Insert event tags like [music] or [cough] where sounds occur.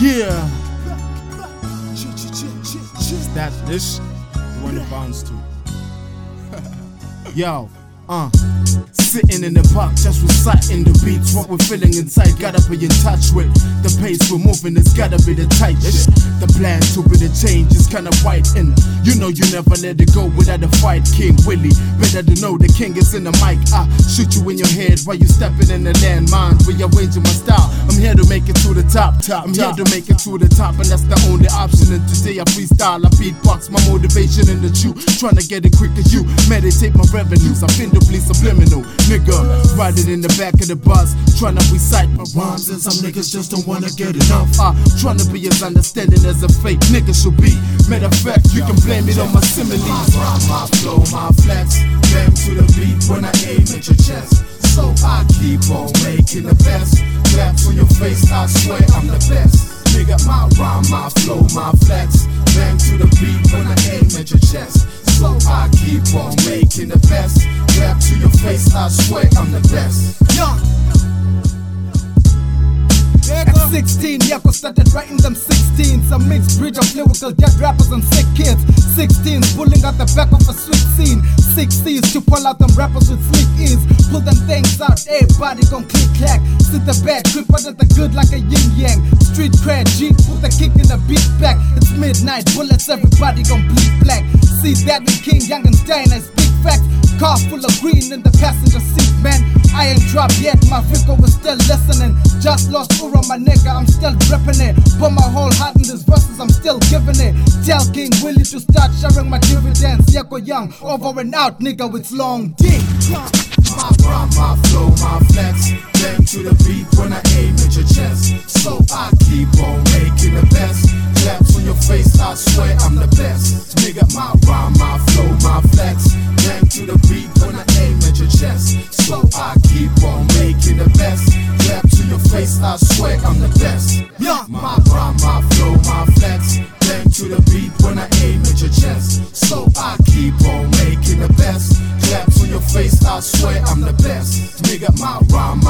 Yeah. That this the one it bounds to. [laughs] Yo, uh. Sitting in the park, just reciting the beats. What we're feeling inside, gotta be in touch with. The pace we're moving has gotta be the tight shit. The plan to be the change is kinda white in You know you never let it go without a fight, King Willie. Better to know the king is in the mic. I shoot you in your head while you stepping in the landmine. Rearranging my style. I'm here to make it to the top. top I'm here to make it to the top, and that's the only option. And today I freestyle, I beatbox my motivation in the truth. Trying to get it quick as you meditate my revenues. I'm finally subliminal. Nigga, riding in the back of the bus, trying to recite my rhymes, and some niggas just don't wanna get enough. I trying to be as understanding as a fake nigga should be. Matter of fact, you can blame it on my similes. Rhyme, my flow, my flex, bang to the beat when I aim at your chest. So I keep on making the best. Clap for your face, I swear I'm the best. Nigga, my rhyme, my flow, my flex. Bang to the beat when I aim at your chest. So I keep on making the best. Clap to your face, I swear I'm the best. Young. At 16, Yako started writing them 16s. A mixed breed of lyrical dead rappers and sick kids. 16s pulling out the back of a sweet scene. 60s to pull out them rappers with sleek ease. Pull them things out, everybody gon' click clack. Sit the back, grip under the good like a yin yang. Street cred, G, put the kick in the beat back. It's midnight, bullets, everybody gon' bleed black. See that with King Young and Stein as big facts. Car full of green in the passenger seat, man. I ain't dropped yet, my Vico was still listening. Just lost Ura, my nigga, I'm still dripping it. Put my whole heart in these verses, I'm still giving it. Tell King Willie to start sharing my dividends. Yako Young, over and out, nigga, it's long D. My rhyme, my flow, my flex. best. I swear I'm the best. Yeah. My rhyme, my flow, my flex. Bang to the beat when I aim at your chest. So I keep on making the best. Clap to your face. I swear I'm the best. Nigga, my rhyme,